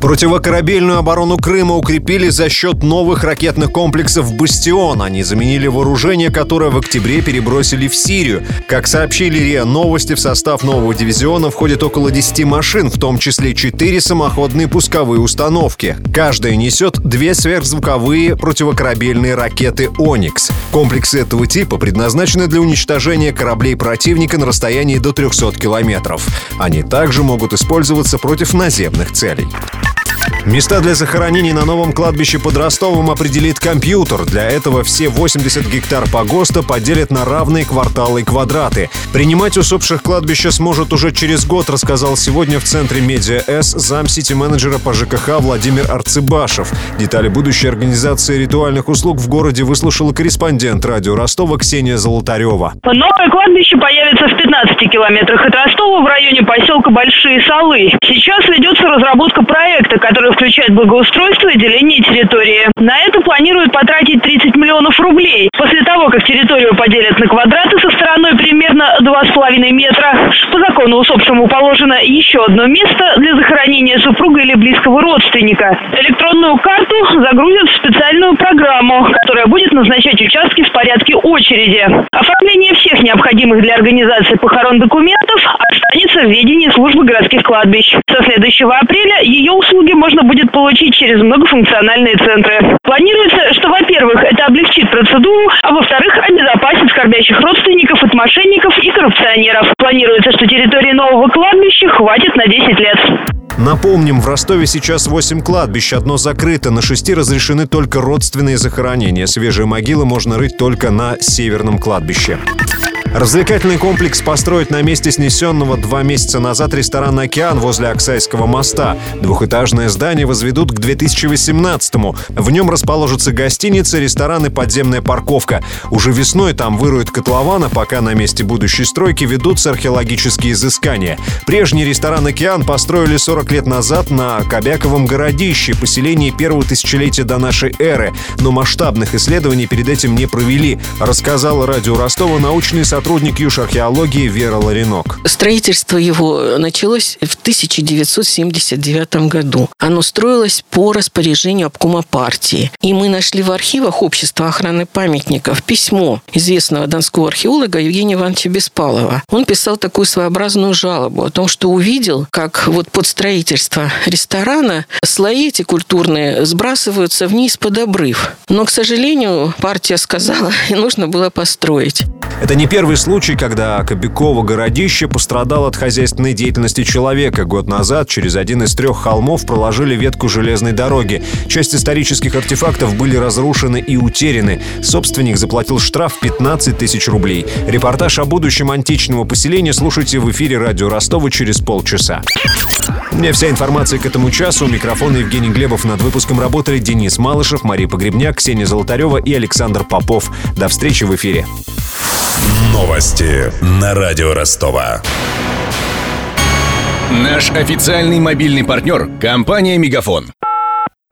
Противокорабельную оборону Крыма укрепили за счет новых ракетных комплексов «Бастион». Они заменили вооружение, которое в октябре перебросили в Сирию. Как сообщили РИА Новости, в состав нового дивизиона входит около 10 машин, в том числе 4 самоходные пусковые установки. Каждая несет две сверхзвуковые противокорабельные ракеты «Оникс». Комплексы этого типа предназначены для уничтожения кораблей противника на расстоянии до 300 километров. Они также могут использоваться против наземных целей. Места для захоронений на новом кладбище под Ростовом определит компьютер. Для этого все 80 гектар погоста поделят на равные кварталы и квадраты. Принимать усопших кладбища сможет уже через год, рассказал сегодня в центре Медиа С зам сити-менеджера по ЖКХ Владимир Арцебашев. Детали будущей организации ритуальных услуг в городе выслушала корреспондент радио Ростова Ксения Золотарева. Новое кладбище появится в 15 километрах от Ростова в районе поселка Большие Солы. Сейчас разработка проекта, который включает благоустройство и деление территории. На это планируют потратить 30 миллионов рублей. После того, как территорию поделят на квадраты со стороной примерно 2,5 метра, по закону усопшему положено еще одно место для захоронения супруга или близкого родственника. Электронную карту загрузят в специальную программу, которая будет назначать участки в порядке очереди. Оформление всех необходимых для организации похорон документов останется в ведении службы городских кладбищ. Со следующего апреля ее услуги можно будет получить через многофункциональные центры. Планируется, что, во-первых, это облегчит процедуру, а во-вторых, обезопасит скорбящих родственников от мошенников и коррупционеров. Планируется, что территории нового кладбища хватит на 10 лет. Напомним, в Ростове сейчас 8 кладбищ, одно закрыто, на шести разрешены только родственные захоронения. Свежие могилы можно рыть только на северном кладбище. Развлекательный комплекс построить на месте снесенного два месяца назад ресторан «Океан» возле Оксайского моста. Двухэтажное здание возведут к 2018-му. В нем расположатся гостиница, ресторан и подземная парковка. Уже весной там выруют котлована, пока на месте будущей стройки ведутся археологические изыскания. Прежний ресторан «Океан» построили 40 лет назад на Кобяковом городище, поселении первого тысячелетия до нашей эры. Но масштабных исследований перед этим не провели, рассказал радио Ростова научный сотрудник сотрудник юж-археологии Вера Ларинок. Строительство его началось в 1979 году. Оно строилось по распоряжению обкома партии. И мы нашли в архивах Общества охраны памятников письмо известного донского археолога Евгения Ивановича Беспалова. Он писал такую своеобразную жалобу о том, что увидел, как вот под строительство ресторана слои эти культурные сбрасываются вниз под обрыв. Но, к сожалению, партия сказала, и нужно было построить. Это не первый случай, когда Кобяково городище пострадало от хозяйственной деятельности человека. Год назад через один из трех холмов проложили ветку железной дороги. Часть исторических артефактов были разрушены и утеряны. Собственник заплатил штраф 15 тысяч рублей. Репортаж о будущем античного поселения слушайте в эфире радио Ростова через полчаса. У меня вся информация к этому часу. У микрофона Евгений Глебов. Над выпуском работали Денис Малышев, Мария Погребняк, Ксения Золотарева и Александр Попов. До встречи в эфире. Новости на радио Ростова. Наш официальный мобильный партнер – компания «Мегафон».